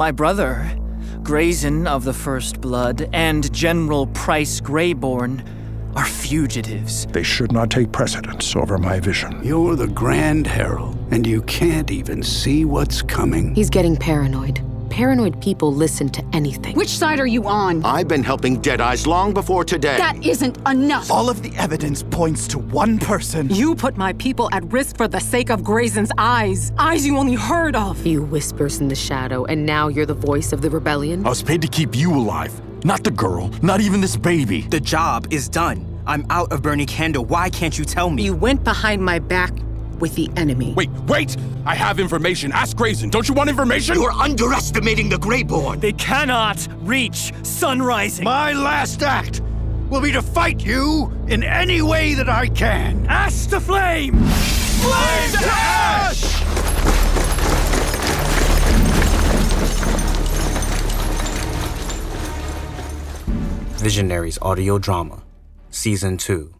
My brother, Graezen of the First Blood, and General Price Greyborn are fugitives. They should not take precedence over my vision. You're the Grand Herald, and you can't even see what's coming. He's getting paranoid. Paranoid people listen to anything. Which side are you on? I've been helping Deadeyes long before today. That isn't enough. All of the evidence points to one person. You put my people at risk for the sake of Graezen's eyes. Eyes you only heard of. You whispers in the shadow, and now you're the voice of the rebellion? I was paid to keep you alive. Not the girl, not even this baby. The job is done. I'm out of Burning Candle. Why can't you tell me? You went behind my back with the enemy. Wait, wait! I have information. Ask Graezen. Don't you want information? You're underestimating the Greyborn. They cannot reach Sunrising. My last act will be to fight you in any way that I can. Ash to flame! Flame to ash! Visionaries Audio Drama, Season 2.